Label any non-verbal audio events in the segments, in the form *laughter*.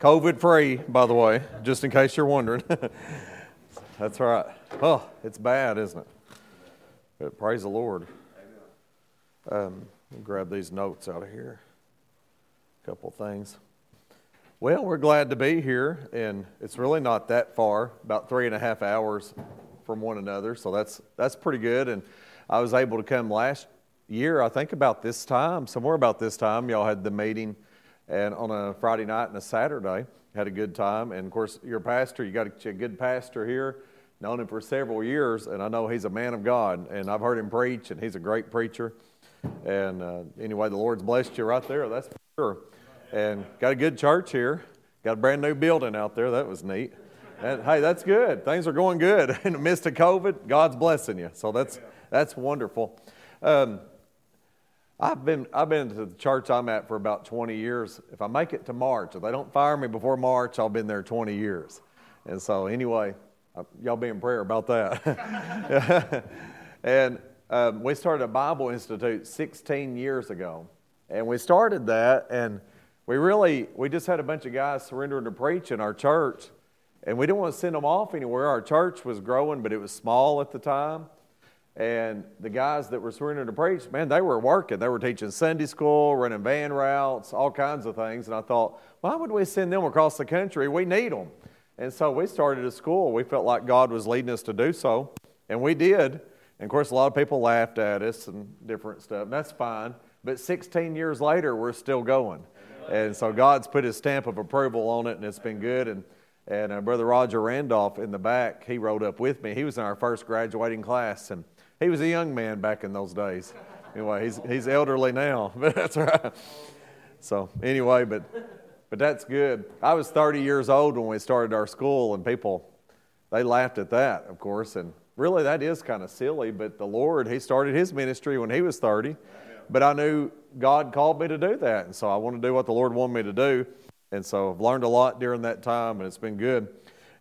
COVID free, by the way, just in case you're wondering. *laughs* That's right. Oh, it's bad, isn't it? But praise the Lord. Um, grab these notes out of here. A couple things. Well, we're glad to be here, and it's really not that far, about three and a half hours from one another, so that's that's pretty good. And I was able to come last year, I think about this time, somewhere about this time, y'all had the meeting and on a Friday night and a Saturday. Had a good time. And of course, your pastor, you got a good pastor here, known him for several years, and I know he's a man of God. And I've heard him preach, and he's a great preacher. And uh, anyway, the Lord's blessed you right there, that's for sure. And got a good church here. Got a brand new building out there. That was neat. And hey, that's good. Things are going good. *laughs* In the midst of COVID, God's blessing you. So that's, that's wonderful. Um, I've been, I've been to the church I'm at for about 20 years. If I make it to March, if they don't fire me before March, I'll been there 20 years. And so, anyway, uh, y'all be in prayer about that. *laughs* and um, we started a Bible Institute 16 years ago. And we started that, and we really, we just had a bunch of guys surrendering to preach in our church. And we didn't want to send them off anywhere. Our church was growing, but it was small at the time. And the guys that were surrendering to preach, man, they were working. They were teaching Sunday school, running van routes, all kinds of things. And I thought, why would we send them across the country? We need them. And so we started a school. We felt like God was leading us to do so. And we did. And of course, a lot of people laughed at us and different stuff. And that's fine. But 16 years later, we're still going. And so God's put his stamp of approval on it, and it's been good. And and uh, Brother Roger Randolph in the back, he rode up with me. He was in our first graduating class, and he was a young man back in those days. Anyway, he's, he's elderly now, *laughs* but that's right. So, anyway, but, but that's good. I was 30 years old when we started our school, and people, they laughed at that, of course. And really, that is kind of silly, but the Lord, He started His ministry when He was 30. But I knew God called me to do that, and so I want to do what the Lord wanted me to do. And so I've learned a lot during that time, and it's been good.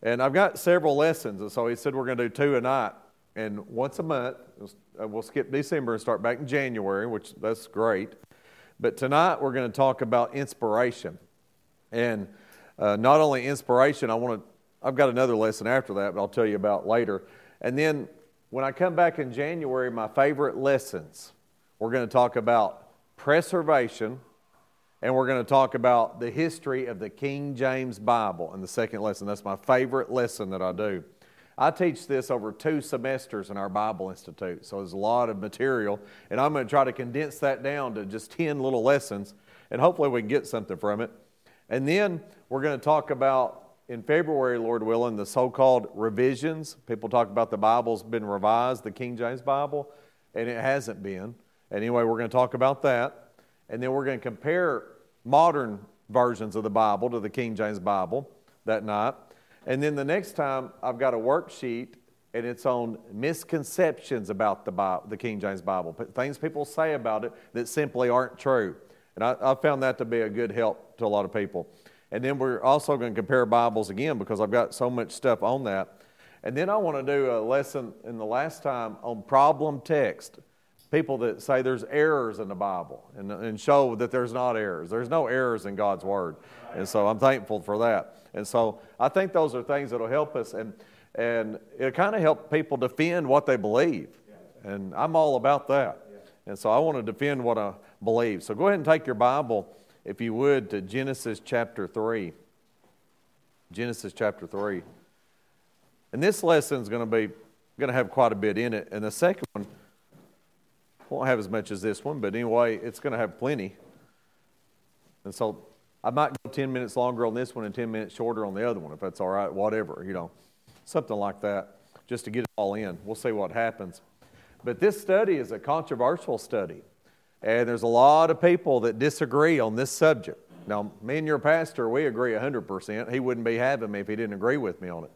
And I've got several lessons, and so He said we're going to do two a night and once a month, uh, we'll skip December and start back in January, which that's great. But tonight we're going to talk about inspiration, and uh, not only inspiration. I want to. I've got another lesson after that, but I'll tell you about later. And then when I come back in January, my favorite lessons. We're going to talk about preservation, and we're going to talk about the history of the King James Bible in the second lesson. That's my favorite lesson that I do. I teach this over two semesters in our Bible Institute, so there's a lot of material, and I'm going to try to condense that down to just 10 little lessons, and hopefully we can get something from it. And then we're going to talk about, in February, Lord willing, the so called revisions. People talk about the Bible's been revised, the King James Bible, and it hasn't been. Anyway, we're going to talk about that. And then we're going to compare modern versions of the Bible to the King James Bible that night. And then the next time, I've got a worksheet and it's on misconceptions about the, Bible, the King James Bible, things people say about it that simply aren't true. And I, I found that to be a good help to a lot of people. And then we're also going to compare Bibles again because I've got so much stuff on that. And then I want to do a lesson in the last time on problem text. People that say there's errors in the Bible and, and show that there's not errors. There's no errors in God's Word. And so I'm thankful for that. And so I think those are things that will help us and, and it kind of help people defend what they believe. And I'm all about that. And so I want to defend what I believe. So go ahead and take your Bible, if you would, to Genesis chapter 3. Genesis chapter 3. And this lesson is going to be going to have quite a bit in it. And the second one won't have as much as this one, but anyway, it's going to have plenty. And so I might go 10 minutes longer on this one and 10 minutes shorter on the other one, if that's all right, whatever, you know, something like that, just to get it all in. We'll see what happens. But this study is a controversial study, and there's a lot of people that disagree on this subject. Now, me and your pastor, we agree 100%. He wouldn't be having me if he didn't agree with me on it.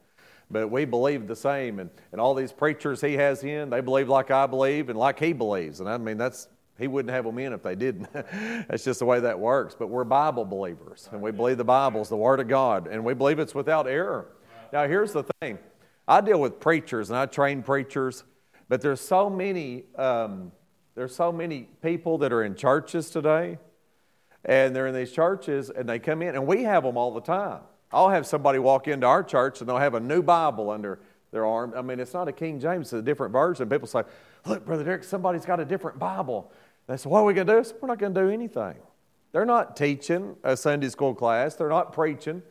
But we believe the same, and, and all these preachers he has in, they believe like I believe and like he believes. And I mean, that's he wouldn't have them in if they didn't. *laughs* That's just the way that works. But we're Bible believers, and we believe the Bible is the Word of God, and we believe it's without error. Now, here's the thing I deal with preachers, and I train preachers, but there's so many, um, there's so many people that are in churches today and they're in these churches and they come in, and we have them all the time. I'll have somebody walk into our church and they'll have a new Bible under their arm. I mean, it's not a King James, it's a different version. People say, Look, Brother Derek, somebody's got a different Bible. They say, What are we going to do? Said, We're not going to do anything. They're not teaching a Sunday school class, they're not preaching.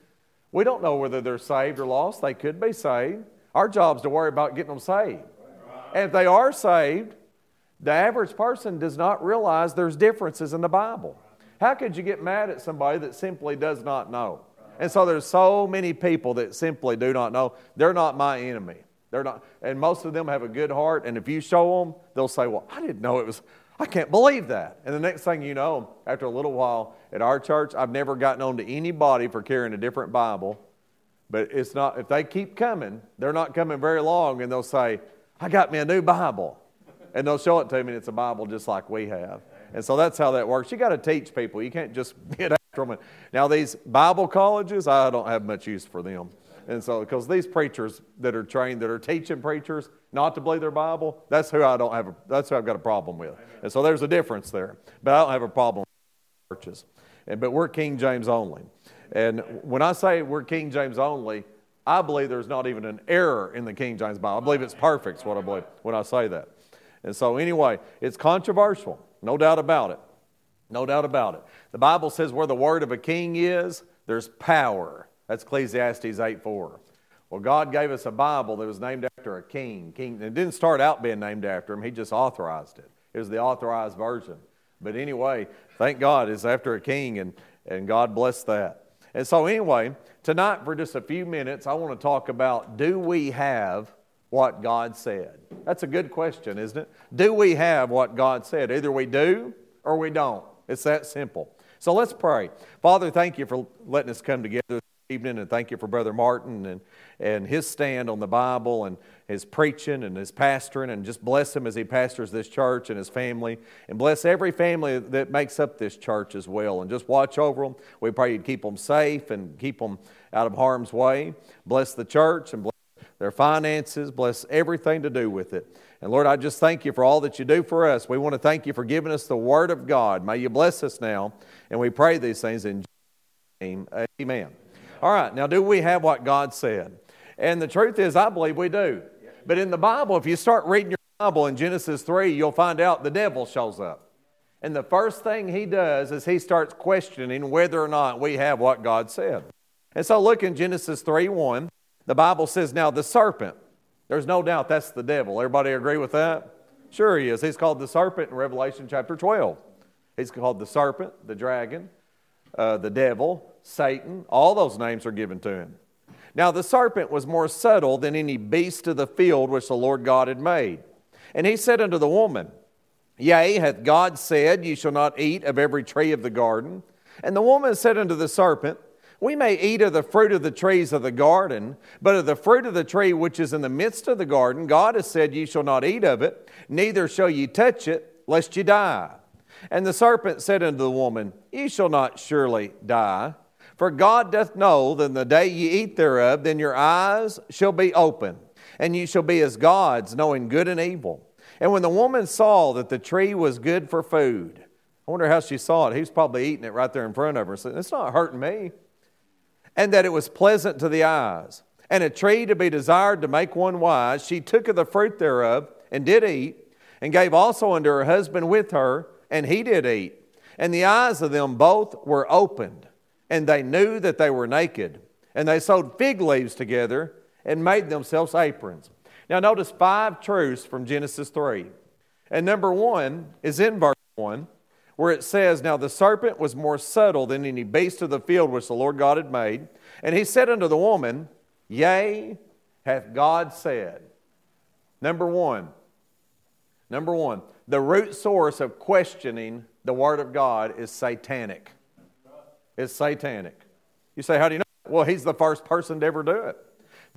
We don't know whether they're saved or lost. They could be saved. Our job's to worry about getting them saved. And if they are saved, the average person does not realize there's differences in the Bible. How could you get mad at somebody that simply does not know? And so there's so many people that simply do not know. They're not my enemy. They're not, and most of them have a good heart. And if you show them, they'll say, "Well, I didn't know it was. I can't believe that." And the next thing you know, after a little while at our church, I've never gotten on to anybody for carrying a different Bible. But it's not. If they keep coming, they're not coming very long, and they'll say, "I got me a new Bible," and they'll show it to me, and it's a Bible just like we have. And so that's how that works. You got to teach people. You can't just *laughs* get. Now these Bible colleges, I don't have much use for them. And so, because these preachers that are trained, that are teaching preachers not to believe their Bible, that's who I don't have. A, that's who I've got a problem with. And so, there's a difference there. But I don't have a problem with churches. And, but we're King James only. And when I say we're King James only, I believe there's not even an error in the King James Bible. I believe it's perfect. Is what I believe when I say that. And so, anyway, it's controversial, no doubt about it. No doubt about it. The Bible says where the word of a king is, there's power. That's Ecclesiastes 8 4. Well, God gave us a Bible that was named after a king. king. It didn't start out being named after him, He just authorized it. It was the authorized version. But anyway, thank God it's after a king, and, and God bless that. And so, anyway, tonight for just a few minutes, I want to talk about do we have what God said? That's a good question, isn't it? Do we have what God said? Either we do or we don't. It's that simple. So let's pray. Father, thank you for letting us come together this evening, and thank you for Brother Martin and, and his stand on the Bible and his preaching and his pastoring, and just bless him as he pastors this church and his family, and bless every family that makes up this church as well, and just watch over them. We pray you'd keep them safe and keep them out of harm's way. Bless the church and bless their finances, bless everything to do with it. And Lord, I just thank you for all that you do for us. We want to thank you for giving us the Word of God. May you bless us now. And we pray these things in Jesus' name. Amen. All right, now do we have what God said? And the truth is, I believe we do. But in the Bible, if you start reading your Bible in Genesis 3, you'll find out the devil shows up. And the first thing he does is he starts questioning whether or not we have what God said. And so look in Genesis 3 1. The Bible says, Now the serpent, there's no doubt that's the devil. Everybody agree with that? Sure, he is. He's called the serpent in Revelation chapter 12. He's called the serpent, the dragon, uh, the devil, Satan, all those names are given to him. Now the serpent was more subtle than any beast of the field which the Lord God had made. And he said unto the woman, Yea, hath God said, Ye shall not eat of every tree of the garden? And the woman said unto the serpent, We may eat of the fruit of the trees of the garden, but of the fruit of the tree which is in the midst of the garden, God has said, Ye shall not eat of it, neither shall ye touch it, lest ye die. And the serpent said unto the woman, Ye shall not surely die. For God doth know that the day ye eat thereof, then your eyes shall be open, and ye shall be as gods, knowing good and evil. And when the woman saw that the tree was good for food, I wonder how she saw it. He was probably eating it right there in front of her. Saying, It's not hurting me. And that it was pleasant to the eyes, and a tree to be desired to make one wise, she took of the fruit thereof, and did eat, and gave also unto her husband with her, and he did eat. And the eyes of them both were opened and they knew that they were naked. And they sewed fig leaves together and made themselves aprons. Now, notice five truths from Genesis 3. And number one is in verse 1, where it says, Now the serpent was more subtle than any beast of the field which the Lord God had made. And he said unto the woman, Yea, hath God said. Number one, number one, the root source of questioning the Word of God is satanic is satanic. You say, How do you know? Well, he's the first person to ever do it.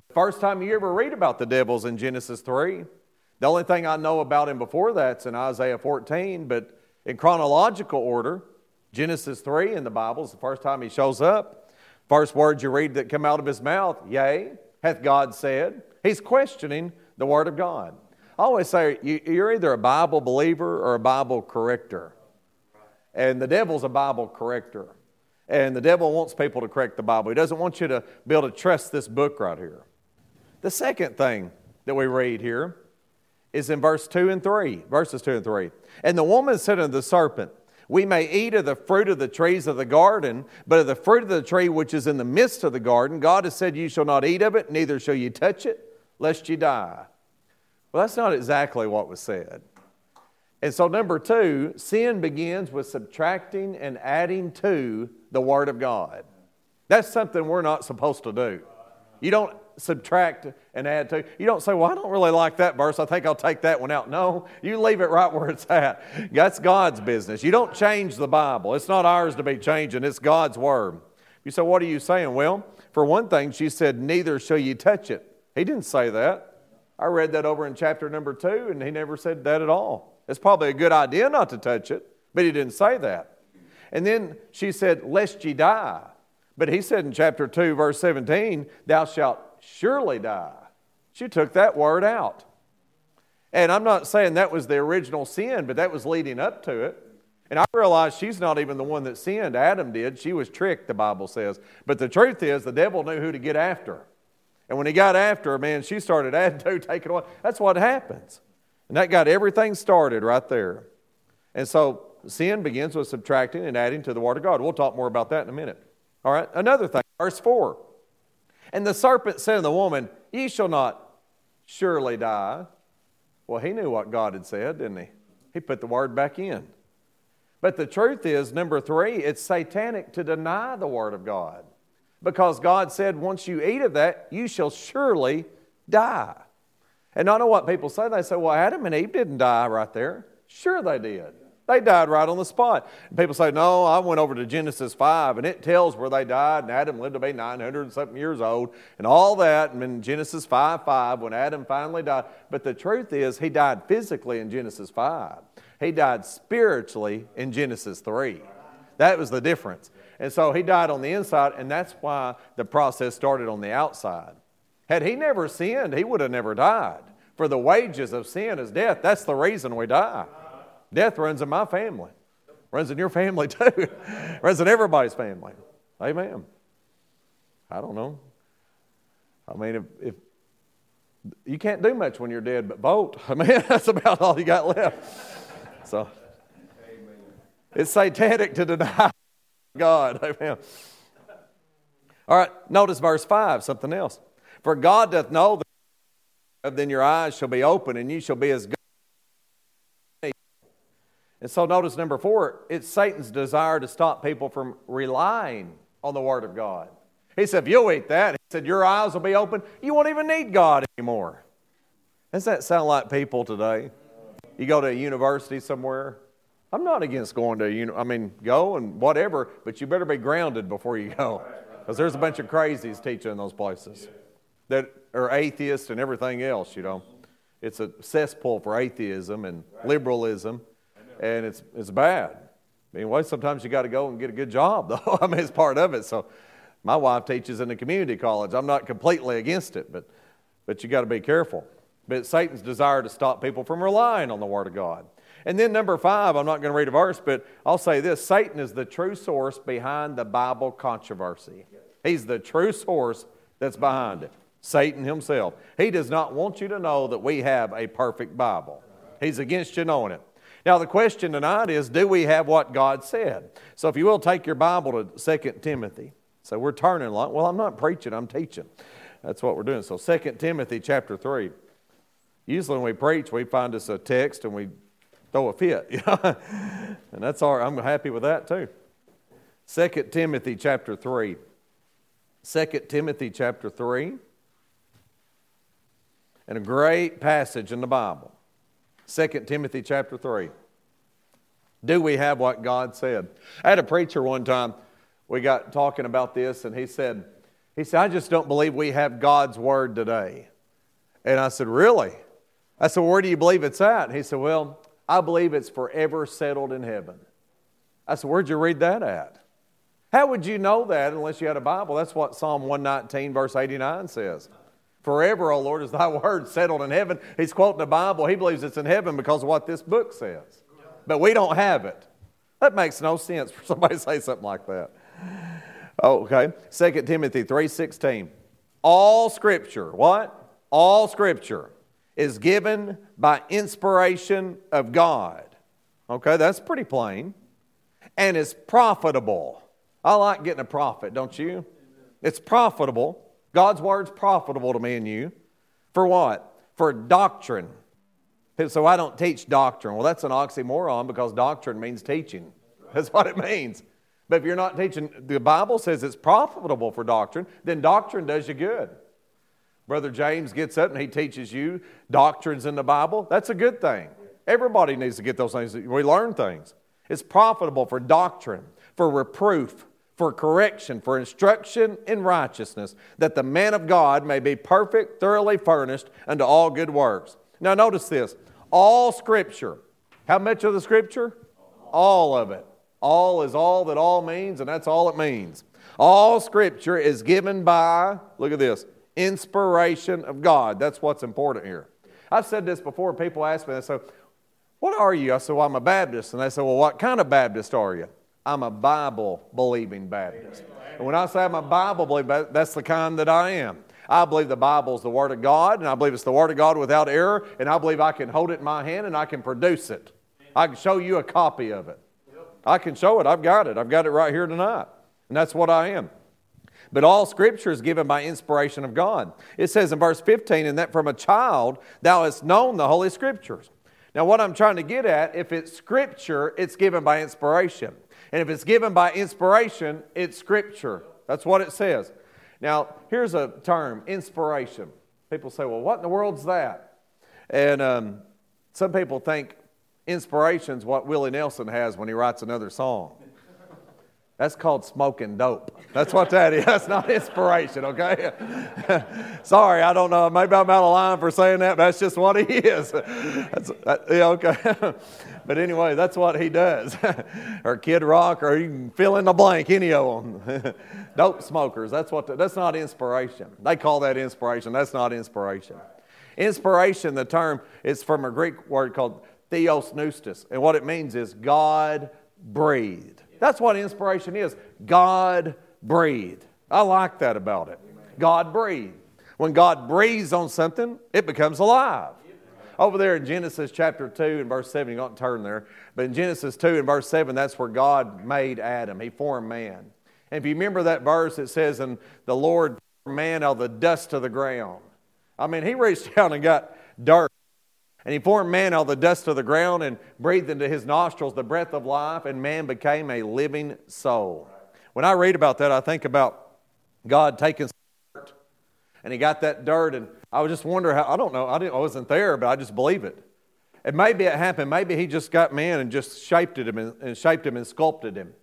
The first time you ever read about the devils in Genesis 3, the only thing I know about him before that's in Isaiah 14, but in chronological order, Genesis 3 in the Bible is the first time he shows up. First words you read that come out of his mouth, yea, hath God said. He's questioning the Word of God. I always say you're either a Bible believer or a Bible corrector. And the devil's a Bible corrector. And the devil wants people to correct the Bible. He doesn't want you to be able to trust this book right here. The second thing that we read here is in verse 2 and 3, verses 2 and 3. And the woman said unto the serpent, We may eat of the fruit of the trees of the garden, but of the fruit of the tree which is in the midst of the garden, God has said, You shall not eat of it, neither shall you touch it, lest you die. Well, that's not exactly what was said. And so, number two, sin begins with subtracting and adding to the Word of God. That's something we're not supposed to do. You don't subtract and add to. You don't say, Well, I don't really like that verse. I think I'll take that one out. No, you leave it right where it's at. That's God's business. You don't change the Bible, it's not ours to be changing, it's God's Word. You say, What are you saying? Well, for one thing, she said, Neither shall you touch it. He didn't say that. I read that over in chapter number two, and he never said that at all. It's probably a good idea not to touch it, but he didn't say that. And then she said, Lest ye die. But he said in chapter 2, verse 17, Thou shalt surely die. She took that word out. And I'm not saying that was the original sin, but that was leading up to it. And I realize she's not even the one that sinned. Adam did. She was tricked, the Bible says. But the truth is, the devil knew who to get after. And when he got after her, man, she started *laughs* adding to, taking away. That's what happens. And that got everything started right there. And so sin begins with subtracting and adding to the Word of God. We'll talk more about that in a minute. All right, another thing, verse 4. And the serpent said to the woman, Ye shall not surely die. Well, he knew what God had said, didn't he? He put the word back in. But the truth is, number three, it's satanic to deny the word of God. Because God said, once you eat of that, you shall surely die. And I know what people say. They say, well, Adam and Eve didn't die right there. Sure, they did. They died right on the spot. And people say, no, I went over to Genesis 5 and it tells where they died, and Adam lived to be 900 and something years old, and all that. And in Genesis 5 5, when Adam finally died. But the truth is, he died physically in Genesis 5, he died spiritually in Genesis 3. That was the difference. And so he died on the inside, and that's why the process started on the outside. Had he never sinned, he would have never died. For the wages of sin is death. That's the reason we die. Death runs in my family, runs in your family *laughs* too, runs in everybody's family. Amen. I don't know. I mean, if, if you can't do much when you're dead but vote, I mean, that's about all you got left. So it's satanic to deny *laughs* God. Amen. All right, notice verse 5, something else. For God doth know that then your eyes shall be open and you shall be as and so notice number four, it's Satan's desire to stop people from relying on the Word of God. He said, if you'll eat that, he said, your eyes will be open. You won't even need God anymore. Does that sound like people today? You go to a university somewhere. I'm not against going to, know, I mean, go and whatever, but you better be grounded before you go. Because there's a bunch of crazies teaching in those places that are atheists and everything else, you know. It's a cesspool for atheism and liberalism and it's, it's bad. Anyway, sometimes you got to go and get a good job, *laughs* though. I mean, it's part of it. So, my wife teaches in a community college. I'm not completely against it, but, but you got to be careful. But Satan's desire to stop people from relying on the Word of God. And then, number five, I'm not going to read a verse, but I'll say this Satan is the true source behind the Bible controversy. He's the true source that's behind it. Satan himself. He does not want you to know that we have a perfect Bible, he's against you knowing it. Now, the question tonight is do we have what God said? So, if you will, take your Bible to 2 Timothy. So, we're turning a lot. Well, I'm not preaching, I'm teaching. That's what we're doing. So, 2 Timothy chapter 3. Usually, when we preach, we find us a text and we throw a fit. *laughs* And that's all right. I'm happy with that too. 2 Timothy chapter 3. 2 Timothy chapter 3. And a great passage in the Bible. 2 Timothy chapter 3. Do we have what God said? I had a preacher one time, we got talking about this, and he said, he said, I just don't believe we have God's word today. And I said, Really? I said, Where do you believe it's at? He said, Well, I believe it's forever settled in heaven. I said, Where'd you read that at? How would you know that unless you had a Bible? That's what Psalm 119, verse 89 says. Forever, O Lord, is thy word settled in heaven. He's quoting the Bible. He believes it's in heaven because of what this book says. But we don't have it. That makes no sense for somebody to say something like that. Oh, okay. 2 Timothy 3:16. All scripture, what? All scripture is given by inspiration of God. Okay, that's pretty plain. And is profitable. I like getting a profit, don't you? It's profitable. God's word's profitable to me and you. For what? For doctrine. So I don't teach doctrine. Well, that's an oxymoron because doctrine means teaching. *laughs* That's what it means. But if you're not teaching, the Bible says it's profitable for doctrine, then doctrine does you good. Brother James gets up and he teaches you doctrines in the Bible. That's a good thing. Everybody needs to get those things. We learn things. It's profitable for doctrine, for reproof, for correction, for instruction in righteousness, that the man of God may be perfect, thoroughly furnished unto all good works. Now, notice this all scripture. How much of the scripture? All of it. All is all that all means, and that's all it means. All scripture is given by, look at this, inspiration of God. That's what's important here. I've said this before. People ask me, they say, What are you? I said, Well, I'm a Baptist. And they say, Well, what kind of Baptist are you? I'm a Bible believing Baptist. And when I say I'm a Bible believing that's the kind that I am. I believe the Bible is the Word of God, and I believe it's the Word of God without error, and I believe I can hold it in my hand and I can produce it. I can show you a copy of it. I can show it. I've got it. I've got it right here tonight. And that's what I am. But all scripture is given by inspiration of God. It says in verse 15, and that from a child thou hast known the Holy Scriptures. Now, what I'm trying to get at, if it's scripture, it's given by inspiration. And if it's given by inspiration, it's scripture. That's what it says. Now, here's a term inspiration. People say, well, what in the world's that? And um, some people think inspiration's what Willie Nelson has when he writes another song. That's called smoking dope. That's what that is. *laughs* That's not inspiration, okay? *laughs* Sorry, I don't know. Maybe I'm out of line for saying that, but that's just what he *laughs* is. That, yeah, okay. but anyway, that's what he does. or Kid Rock, or you can fill in the blank, any of them. dope smokers. That's what. The, that's not inspiration. They call that inspiration. That's not inspiration. Inspiration, the term, is from a Greek word called theopneustos, and what it means is God breathed. That's what inspiration is. God breathed. I like that about it. God breathed. When God breathes on something, it becomes alive. Over there in Genesis chapter 2 and verse 7, you don't turn there, but in Genesis 2 and verse 7, that's where God made Adam. He formed man. And if you remember that verse, it says, And the Lord formed man out of the dust of the ground. I mean, he reached *laughs* down and got dirt and he formed man out of the dust of the ground and breathed into his nostrils the breath of life, and man became a living soul. When I read about that, I think about God taking dirt, and he got that dirt, and I was just wonder how, I don't know, I, didn't, I wasn't there, but I just believe it. And maybe it happened. Maybe he just got man and just shaped him and, and shaped him and sculpted him.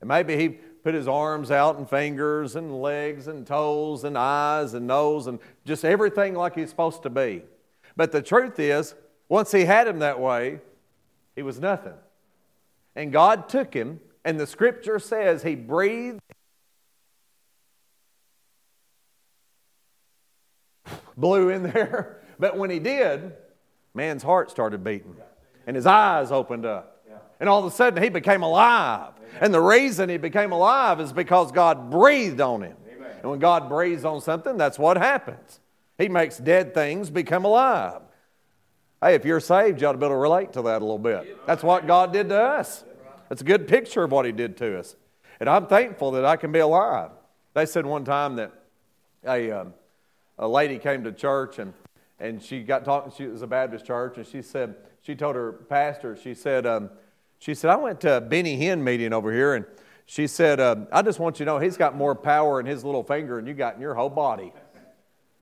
And maybe he put his arms out and fingers and legs and toes and eyes and nose and just everything like he's supposed to be. But the truth is, once he had him that way, he was nothing. And God took him, and the scripture says he breathed. Blew in there. *laughs* But when he did, man's heart started beating, and his eyes opened up. And all of a sudden, he became alive. And the reason he became alive is because God breathed on him. And when God breathes on something, that's what happens. He makes dead things become alive. Hey, if you're saved, you ought to be able to relate to that a little bit. That's what God did to us. It's a good picture of what He did to us. And I'm thankful that I can be alive. They said one time that a, um, a lady came to church and, and she got talking, she was a Baptist church, and she said, she told her pastor, she said, um, she said, I went to a Benny Hinn meeting over here, and she said, um, I just want you to know he's got more power in his little finger than you got in your whole body.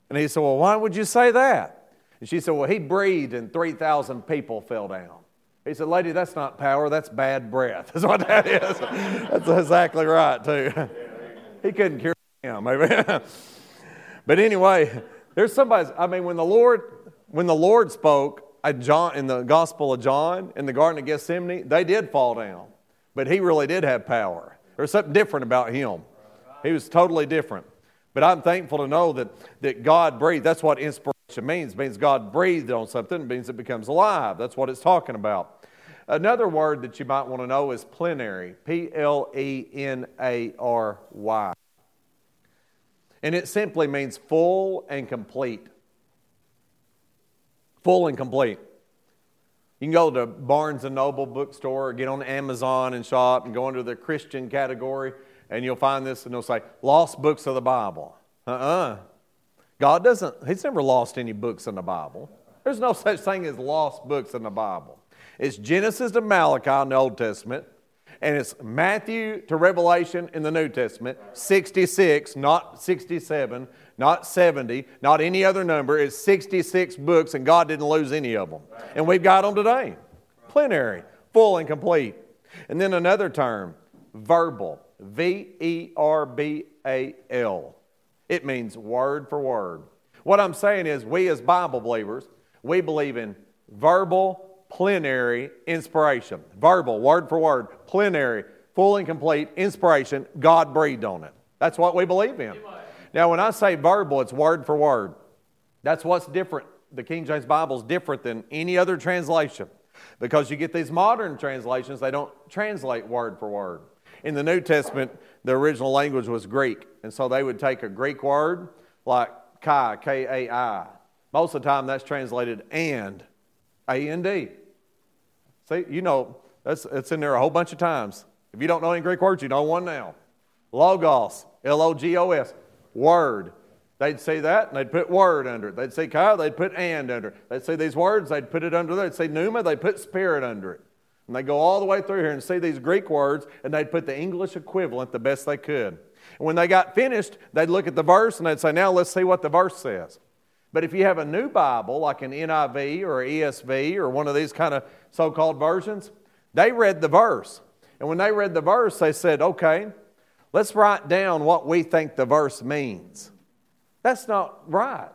And he said, Well, why would you say that? And she said, Well, he breathed and 3,000 people fell down. He said, Lady, that's not power, that's bad breath. *laughs* That's what that is. that's exactly right, too. he couldn't cure him, but anyway, there's somebody, I mean, when the Lord, when the Lord spoke John, in the Gospel of John in the Garden of Gethsemane, they did fall down. But he really did have power. There's something different about him. He was totally different. But I'm thankful to know that, that God breathed. That's what inspiration means. It means God breathed on something. It means it becomes alive. That's what it's talking about. Another word that you might want to know is plenary. P L E N A R Y. And it simply means full and complete. Full and complete. You can go to Barnes and Noble bookstore or get on Amazon and shop and go into the Christian category and you'll find this and it'll say lost books of the Bible. Uh-uh. God doesn't, He's never lost any books in the Bible. There's no such thing as lost books in the Bible. It's Genesis to Malachi in the Old Testament, and it's Matthew to Revelation in the New Testament, 66, not 67, not 70, not any other number. It's 66 books, and God didn't lose any of them. And we've got them today. Plenary, full and complete. And then another term, verbal, V E R B A L. It means word for word. What I'm saying is, we as Bible believers, we believe in verbal, plenary inspiration. Verbal, word for word, plenary, full and complete inspiration. God breathed on it. That's what we believe in. Now, when I say verbal, it's word for word. That's what's different. The King James Bible is different than any other translation because you get these modern translations, they don't translate word for word. In the New Testament, the original language was Greek, and so they would take a Greek word like kai, K A I. Most of the time, that's translated and, A N D. See, you know, that's, it's in there a whole bunch of times. If you don't know any Greek words, you know one now. Logos, L O G O S, word. They'd say that and they'd put word under it. They'd say kai, they'd put and under it. They'd say these words, they'd put it under there. They'd say pneuma, they'd put spirit under it. And they go all the way through here and see these Greek words and they'd put the English equivalent the best they could. And when they got finished, they'd look at the verse and they'd say, now let's see what the verse says. But if you have a new Bible, like an NIV or ESV or one of these kind of so called versions, they read the verse. And when they read the verse, they said, okay, let's write down what we think the verse means. That's not right.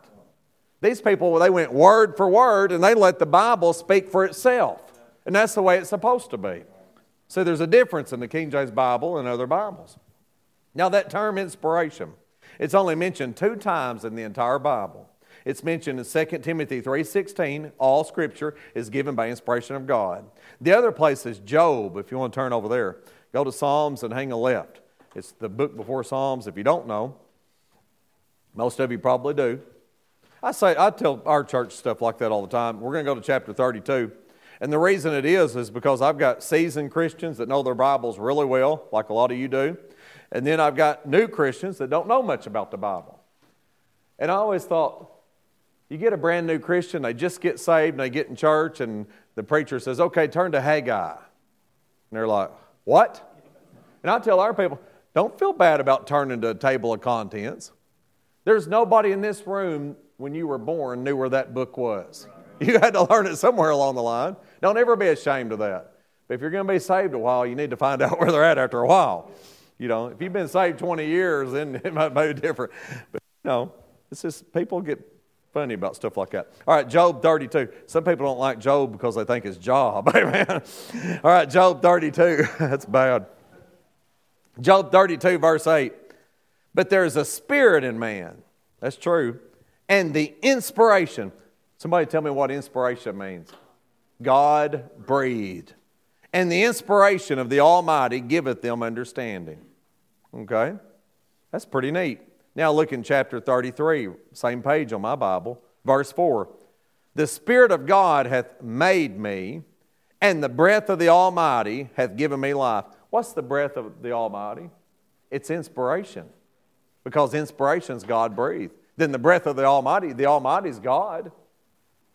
These people, they went word for word and they let the Bible speak for itself. And that's the way it's supposed to be. So there's a difference in the King James Bible and other Bibles. Now, that term inspiration, it's only mentioned two times in the entire Bible. It's mentioned in 2 Timothy 3:16, all scripture is given by inspiration of God. The other place is Job, if you want to turn over there. Go to Psalms and hang a left. It's the book before Psalms if you don't know. Most of you probably do. I say I tell our church stuff like that all the time. We're going to go to chapter 32. And the reason it is is because I've got seasoned Christians that know their Bibles really well, like a lot of you do. And then I've got new Christians that don't know much about the Bible. And I always thought, you get a brand new Christian, they just get saved and they get in church, and the preacher says, Okay, turn to Haggai. And they're like, What? And I tell our people, Don't feel bad about turning to a table of contents. There's nobody in this room when you were born knew where that book was. *laughs* You had to learn it somewhere along the line. Don't ever be ashamed of that. But if you're going to be saved a while, you need to find *laughs* out where they're at after a while. You know, if you've been saved 20 years, then *laughs* it might be different. But, you know, it's just people get funny about stuff like that. All right, Job 32. Some people don't like Job because they think it's Job. *laughs* Amen. All right, Job 32. That's bad. Job 32, verse 8. But there is a spirit in man. That's true. And the inspiration. Somebody tell me what inspiration means. God breathed. And the inspiration of the Almighty giveth them understanding. Okay? That's pretty neat. Now look in chapter 33, same page on my Bible, verse 4. The Spirit of God hath made me, and the breath of the Almighty hath given me life. What's the breath of the Almighty? It's inspiration, because inspiration is God breathed. Then the breath of the Almighty, the Almighty is God,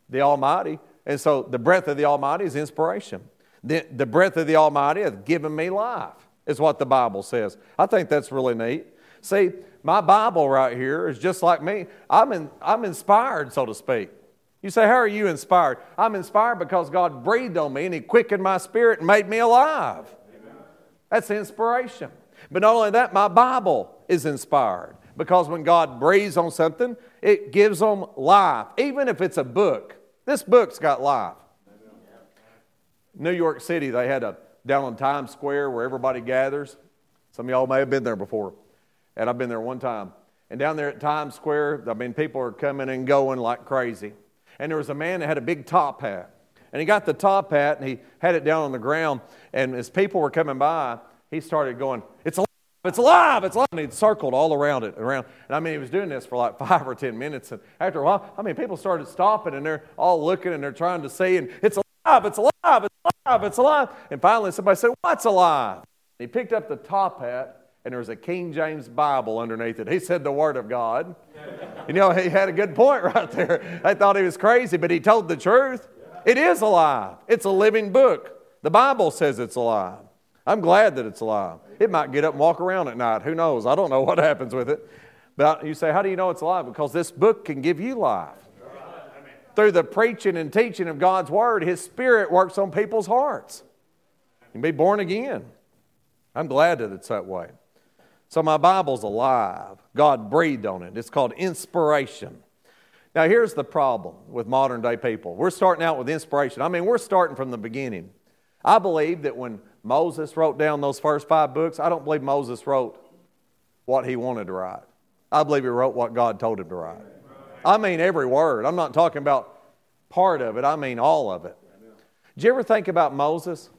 the Almighty. And so the breath of the Almighty is inspiration. The, the breath of the Almighty hath given me life, is what the Bible says. I think that's really neat. See, my Bible right here is just like me. I'm, in, I'm inspired, so to speak. You say, How are you inspired? I'm inspired because God breathed on me and He quickened my spirit and made me alive. Amen. That's inspiration. But not only that, my Bible is inspired because when God breathes on something, it gives them life. Even if it's a book, this book's got life. New York City, they had a down on Times Square where everybody gathers. Some of y'all may have been there before. And I've been there one time. And down there at Times Square, I mean, people are coming and going like crazy. And there was a man that had a big top hat. And he got the top hat and he had it down on the ground. And as people were coming by, he started going, It's it's alive, it's alive. And he'd circled all around it, around. And I mean, he was doing this for like *laughs* five or 10 minutes. And after a while, I mean, people started stopping and they're all looking and they're trying to see, and it's alive, it's alive, it's alive, it's alive. And finally, somebody said, What's alive? And he picked up the top hat and there was a King James Bible underneath it. He said the Word of God. *laughs* you know, he had a good point *laughs* right there. I thought he was crazy, but he told the truth. It is alive, it's a living book. The Bible says it's alive. I'm glad that it's alive. It might get up and walk around at night. Who knows? I don't know what *laughs* happens with it. But you say, How do you know it's alive? Because this book can give you life. Through the preaching and teaching of God's Word, His Spirit works on people's hearts. You can be born again. I'm glad that it's that way. So my Bible's alive. God breathed on it. It's called inspiration. Now, here's the problem with modern day people. We're starting out with inspiration. I mean, we're starting from the beginning. I believe that when Moses wrote down those first five books, I don't believe Moses wrote what he wanted to write. I believe he wrote what God told him to write. I mean, every word. I'm not talking about part of it, I mean all of it. Did you ever think about Moses?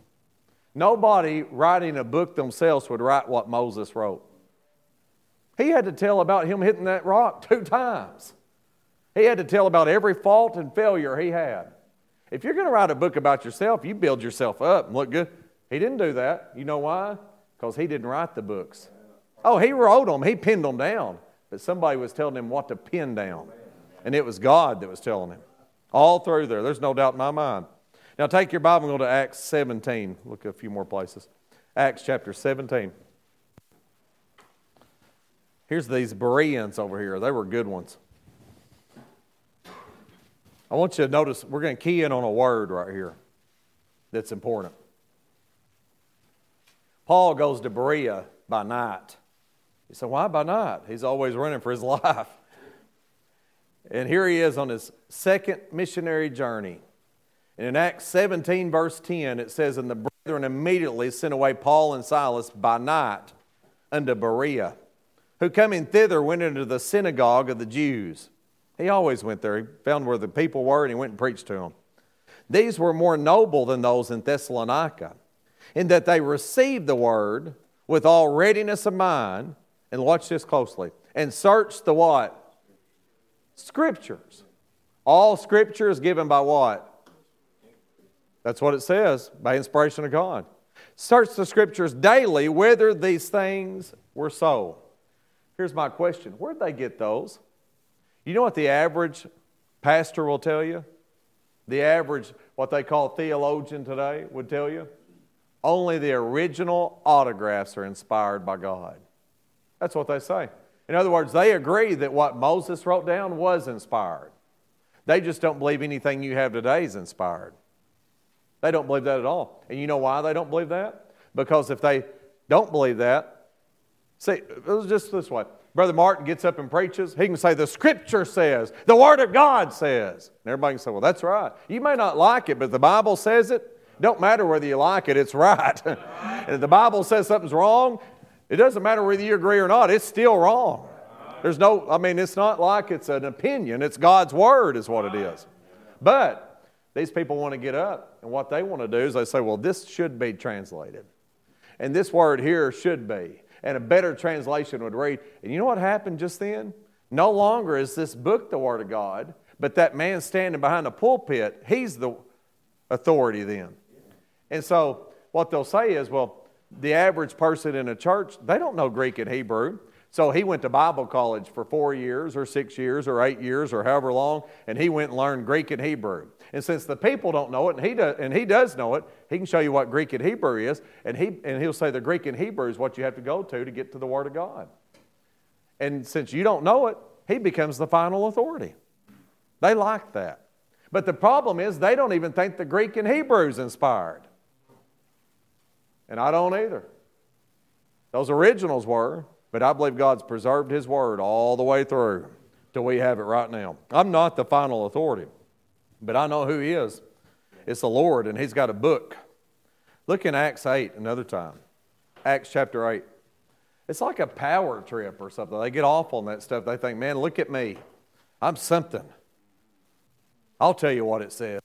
Nobody writing a book themselves would write what Moses wrote. He had to tell about him hitting that rock two times. He had to tell about every fault and failure he had. If you're going to write a book about yourself, you build yourself up and look good. He didn't do that. You know why? Because he didn't write the books. Oh, he wrote them, he pinned them down. But somebody was telling him what to pin down. And it was God that was telling him. All through there. There's no doubt in my mind. Now take your Bible and go to Acts 17. Look a few more places. Acts chapter 17. Here's these Bereans over here. They were good ones. I want you to notice we're going to key in on a word right here that's important. Paul goes to Berea by night. You say, why by night? He's always running for his *laughs* life. And here he is on his second missionary journey. And in Acts 17, verse 10, it says, And the brethren immediately sent away Paul and Silas by night unto Berea who coming thither went into the synagogue of the Jews. He always went there. He found where the people were and he went and preached to them. These were more noble than those in Thessalonica, in that they received the word with all readiness of mind, and watch this closely, and searched the what? Scriptures. All scripture is given by what? That's what it says, by inspiration of God. Search the scriptures daily whether these things were so. Here's my question Where'd they get those? You know what the average pastor will tell you? The average, what they call theologian today, would tell you? Only the original autographs are inspired by God. That's what they say. In other words, they agree that what Moses wrote down was inspired. They just don't believe anything you have today is inspired. They don't believe that at all. And you know why they don't believe that? Because if they don't believe that, See, it was just this way. Brother Martin gets up and preaches. He can say, The Scripture says, the Word of God says. And everybody can say, Well, that's right. You may not like it, but the Bible says it. Don't matter whether you like it, it's right. *laughs* and if the Bible says something's wrong, it doesn't matter whether you agree or not, it's still wrong. There's no, I mean, it's not like it's an opinion, it's God's Word, is what it is. But these people want to get up, and what they want to do is they say, Well, this should be translated. And this word here should be and a better translation would read. And you know what happened just then? No longer is this book the Word of God, but that man standing behind the pulpit, he's the authority then. And so what they'll say is, well, the average person in a church, they don't know Greek and Hebrew. So he went to Bible college for four years or six years or eight years or however long, and he went and learned Greek and Hebrew. And since the people don't know it, and he, does, and he does know it, he can show you what Greek and Hebrew is, and, he, and he'll say the Greek and Hebrew is what you have to go to to get to the Word of God. And since you don't know it, he becomes the final authority. They like that. But the problem is they don't even think the Greek and Hebrew is inspired. And I don't either. Those originals were, but I believe God's preserved His Word all the way through till we have it right now. I'm not the final authority. But I know who he is. It's the Lord, and he's got a book. Look in Acts 8 another time. Acts chapter 8. It's like a power trip or something. They get off on that stuff. They think, man, look at me. I'm something. I'll tell you what it says.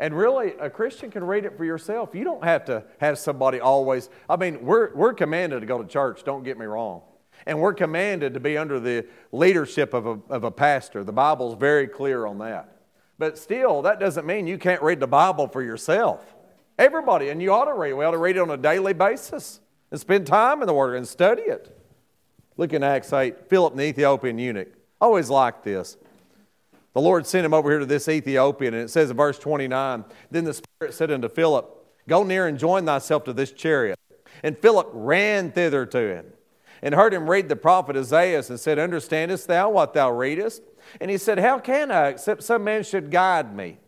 And really, a Christian can read it for yourself. You don't have to have somebody always. I mean, we're, we're commanded to go to church, don't get me wrong. And we're commanded to be under the leadership of a, of a pastor. The Bible's very clear on that. But still, that doesn't mean you can't read the Bible for yourself. Everybody, and you ought to read it. We ought to read it on a daily basis and spend time in the Word and study it. Look in Acts 8, Philip and the Ethiopian eunuch. Always like this. The Lord sent him over here to this Ethiopian, and it says in verse 29 Then the Spirit said unto Philip, Go near and join thyself to this chariot. And Philip ran thither to him, and heard him read the prophet Isaiah, and said, Understandest thou what thou readest? And he said, How can I, except some man should guide me?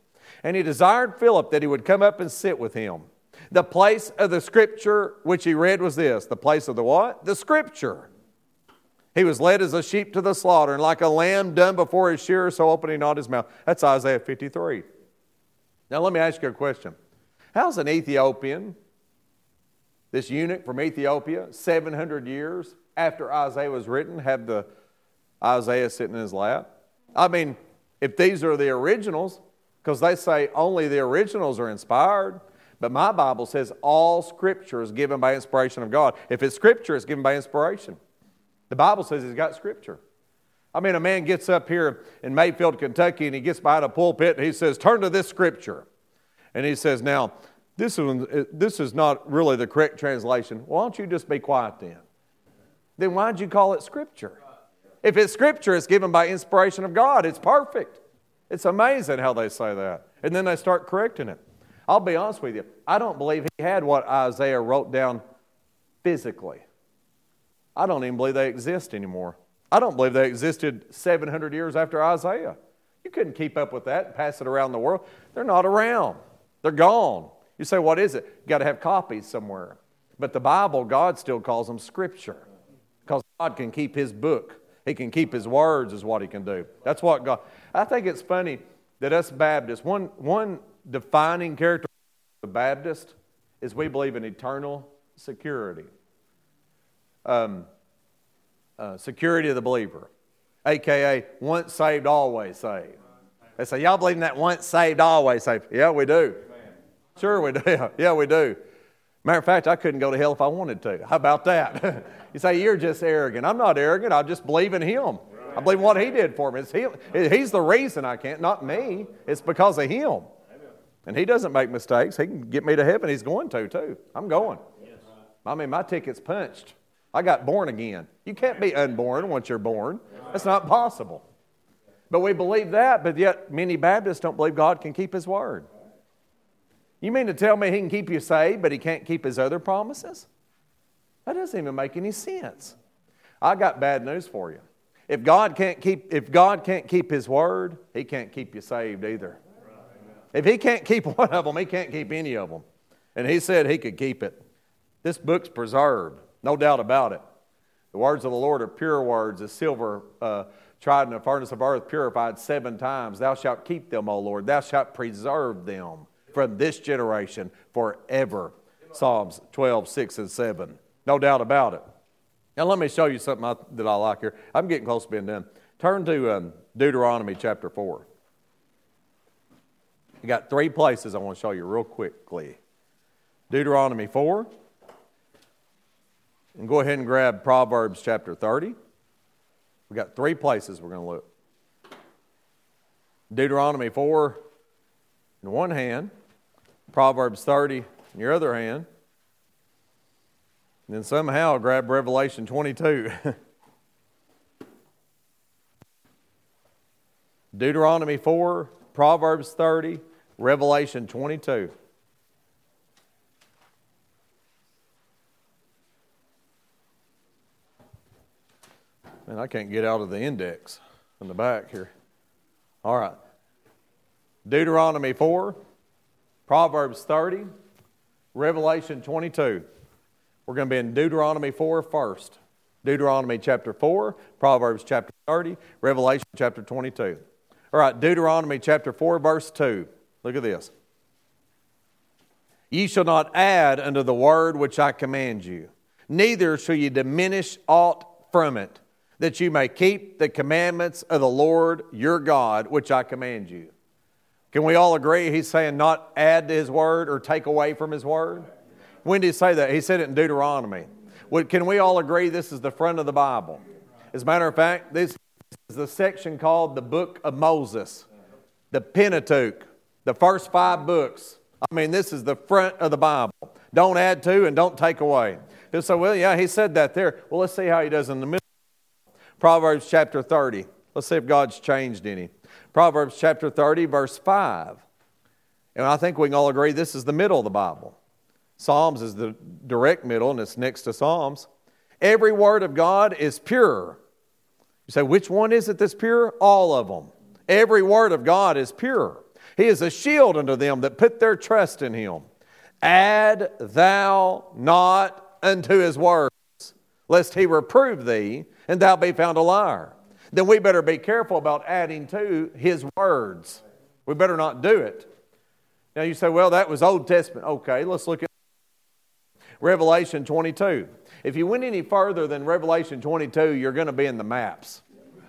And he desired Philip that he would come up and sit with him. The place of the scripture which he read was this the place of the what? The scripture. He was led as a sheep to the slaughter, and like a lamb done before his shearer, so opening not his mouth. That's Isaiah 53. Now, let me ask you a question. How's an Ethiopian, this eunuch from Ethiopia, 700 years after Isaiah was written, have the Isaiah sitting in his lap? I mean, if these are the originals, because they say only the originals are inspired, but my Bible says all scripture is given by inspiration of God. If it's scripture, it's given by inspiration. The Bible says he's got scripture. I mean, a man gets up here in Mayfield, Kentucky, and he gets behind the pulpit and he says, Turn to this scripture. And he says, Now, this is, this is not really the correct translation. Why don't you just be quiet then? Then why'd you call it scripture? If it's scripture, it's given by inspiration of God. It's perfect. It's amazing how they say that. And then they start correcting it. I'll be honest with you, I don't believe he had what Isaiah wrote down physically. I don't even believe they exist anymore. I don't believe they existed 700 years after Isaiah. You couldn't keep up with that and pass it around the world. They're not around, they're gone. You say, what is it? You got to have copies somewhere. But the Bible, God still calls them Scripture because God can keep His book. He can keep His words, is what He can do. That's what God. I think it's funny that us Baptists, one, one defining character of the Baptist is we believe in eternal security um, uh, security of the believer, aka once saved, always saved. They say, Y'all believe in that once saved, always saved? Yeah, we do. Sure, we do. *laughs* Yeah, we do. Matter of fact, I couldn't go to hell if I wanted to. How about that? *laughs* you say, You're just arrogant. I'm not arrogant. I just believe in Him. I believe what He did for me. He, he's the reason I can't, not me. It's because of Him. And He doesn't make mistakes. He can get me to heaven. He's going to, too. I'm going. I mean, my ticket's punched. I got born again. You can't be unborn once you're born. That's not possible. But we believe that, but yet many Baptists don't believe God can keep His word. You mean to tell me He can keep you saved, but He can't keep His other promises? That doesn't even make any sense. I got bad news for you. If God can't keep, if God can't keep His word, He can't keep you saved either. If He can't keep *laughs* one of them, He can't keep any of them. And He said He could keep it. This book's preserved. No doubt about it. The words of the Lord are pure words, as silver uh, tried in a furnace of earth, purified seven times. Thou shalt keep them, O Lord. Thou shalt preserve them from this generation forever. Psalms 12, 6 and 7. No doubt about it. Now, let me show you something I, that I like here. I'm getting close to being done. Turn to um, Deuteronomy chapter 4. I got three places I want to show you real quickly. Deuteronomy 4. And go ahead and grab Proverbs chapter 30. We've got three places we're going to look Deuteronomy 4 in one hand, Proverbs 30 in your other hand, and then somehow grab Revelation 22. *laughs* Deuteronomy 4, Proverbs 30, Revelation 22. And I can't get out of the index in the back here. All right. Deuteronomy 4, Proverbs 30, Revelation 22. We're going to be in Deuteronomy 4 first. Deuteronomy chapter 4, Proverbs chapter 30, Revelation chapter 22. All right, Deuteronomy chapter 4, verse 2. Look at this. Ye shall not add unto the word which I command you, neither shall ye diminish aught from it that you may keep the commandments of the Lord your God, which I command you. Can we all agree he's saying not add to his word or take away from his word? When did he say that? He said it in Deuteronomy. Can we all agree this is the front of the Bible? As a matter of fact, this is the section called the Book of Moses, the Pentateuch, the first five books. I mean, this is the front of the Bible. Don't add to and don't take away. People say, well, yeah, he said that there. Well, let's see how he does in the middle. Proverbs chapter 30. Let's see if God's changed any. Proverbs chapter 30, verse 5. And I think we can all agree this is the middle of the Bible. Psalms is the direct middle, and it's next to Psalms. Every word of God is pure. You say, which one is it that's pure? All of them. Every word of God is pure. He is a shield unto them that put their trust in him. Add thou not unto his words, lest he reprove thee, and thou be found a liar then we better be careful about adding to his words. We better not do it. Now you say, well, that was Old Testament. Okay, let's look at Revelation 22. If you went any further than Revelation 22, you're going to be in the maps.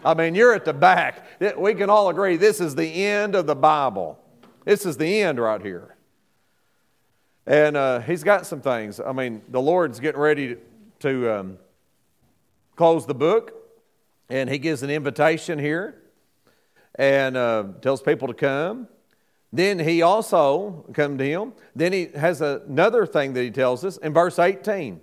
I mean, you're at the back. We can all agree this is the end of the Bible. This is the end right here. And uh, he's got some things. I mean, the Lord's getting ready to, to um, close the book. And he gives an invitation here and uh, tells people to come. Then he also come to him. Then he has another thing that he tells us in verse 18.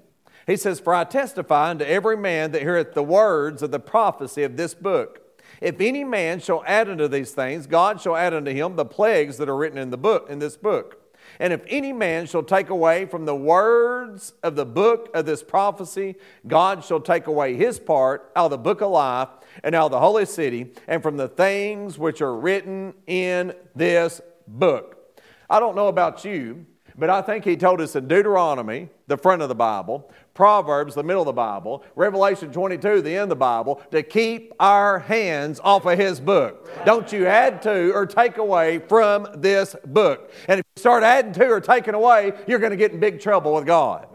He says, For I testify unto every man that heareth the words of the prophecy of this book. If any man shall add unto these things, God shall add unto him the plagues that are written in the book in this book. And if any man shall take away from the words of the book of this prophecy, God shall take away his part out of the book of life and out of the holy city and from the things which are written in this book. I don't know about you, but I think he told us in Deuteronomy, the front of the Bible, Proverbs, the middle of the Bible, Revelation 22, the end of the Bible, to keep our hands off of His book. Don't you add to or take away from this book. And if you start adding to or taking away, you're going to get in big trouble with God.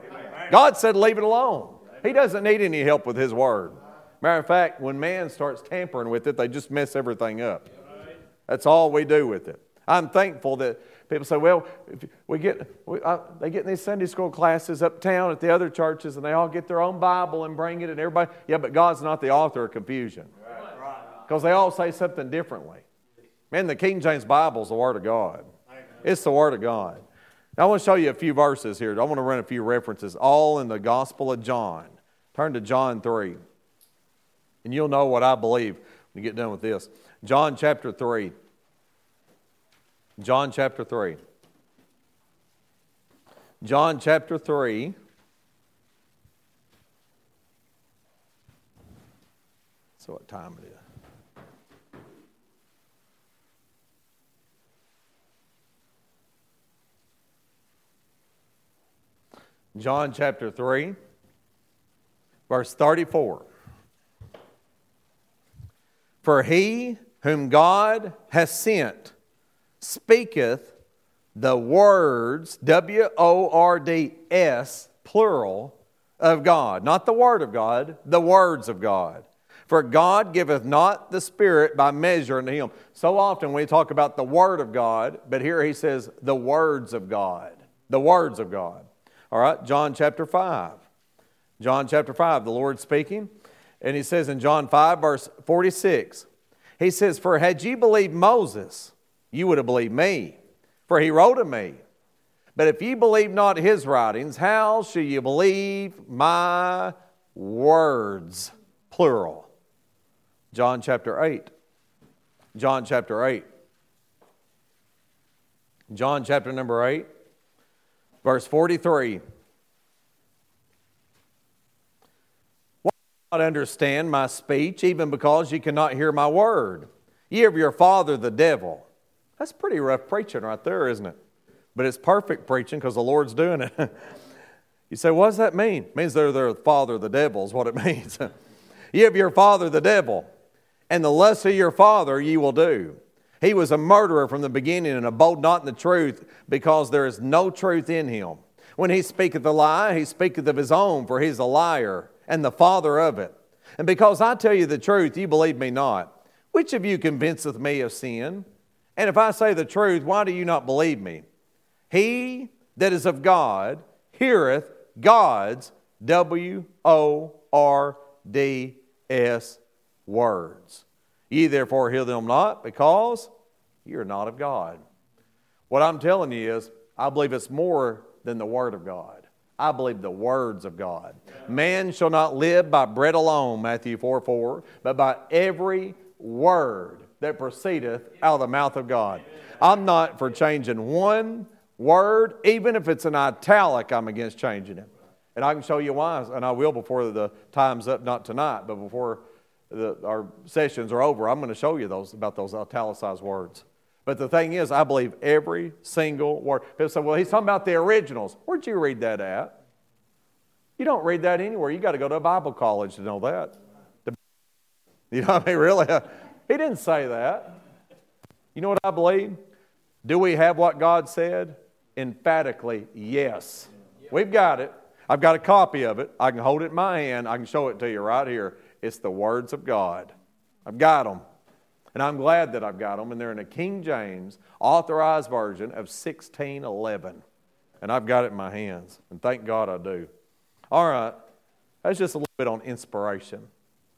God said, leave it alone. He doesn't need any help with His Word. Matter of fact, when man starts tampering with it, they just mess everything up. That's all we do with it. I'm thankful that People say, well, we get, we, uh, they get in these Sunday school classes uptown at the other churches and they all get their own Bible and bring it and everybody, yeah, but God's not the author of confusion. Because they all say something differently. Man, the King James Bible is the Word of God. It's the Word of God. Now, I want to show you a few verses here. I want to run a few references, all in the Gospel of John. Turn to John 3. And you'll know what I believe when you get done with this. John chapter 3. John chapter 3. John chapter 3. So, what time it is? John chapter 3, verse 34. For he whom God has sent speaketh the words, W O R D S, plural, of God. Not the Word of God, the words of God. For God giveth not the Spirit by measure unto him. So often we talk about the Word of God, but here he says the words of God. The words of God. All right, John chapter 5. John chapter 5, the Lord speaking. And he says in John 5, verse 46, he says, For had ye believed Moses, you would have believed me, for he wrote of me. But if ye believe not his writings, how shall you believe my words? Plural. John chapter 8. John chapter 8. John chapter number 8, verse 43. Why not understand my speech, even because ye cannot hear my word? Ye of your father the devil that's pretty rough preaching right there, isn't it? But it's perfect preaching because the Lord's doing it. *laughs* you say, what does that mean? It means they're their father, of the devil, is what it *laughs* means. you have your father, the devil, and the lust of your father ye will do. He was a murderer from the beginning and abode not in the truth because there is no truth in him. When he speaketh a lie, he speaketh of his own, for he is a liar and the father of it. And because I tell you the truth, you believe me not. Which of you convinceth me of sin? And if I say the truth, why do you not believe me? He that is of God heareth God's W O R D S words. Ye therefore hear them not, because you are not of God. What I'm telling you is, I believe it's more than the Word of God. I believe the words of God. Man shall not live by bread alone, Matthew 4 4, but by every word that proceedeth out of the mouth of God. I'm not for changing one word, even if it's an italic, I'm against changing it. And I can show you why, and I will before the time's up, not tonight, but before the, our sessions are over. I'm going to show you those about those italicized words. But the thing is, I believe every single word. People say, well, he's talking about the originals. Where'd you read that at? You don't read that anywhere. You got to go to a Bible college to know that. *laughs* You know what I mean? Really? He didn't say that. You know what I believe? Do we have what God said? Emphatically, yes. We've got it. I've got a copy of it. I can hold it in my hand. I can show it to you right here. It's the words of God. I've got them. And I'm glad that I've got them. And they're in a King James authorized version of 1611. And I've got it in my hands. And thank God I do. All right. That's just a little bit on inspiration.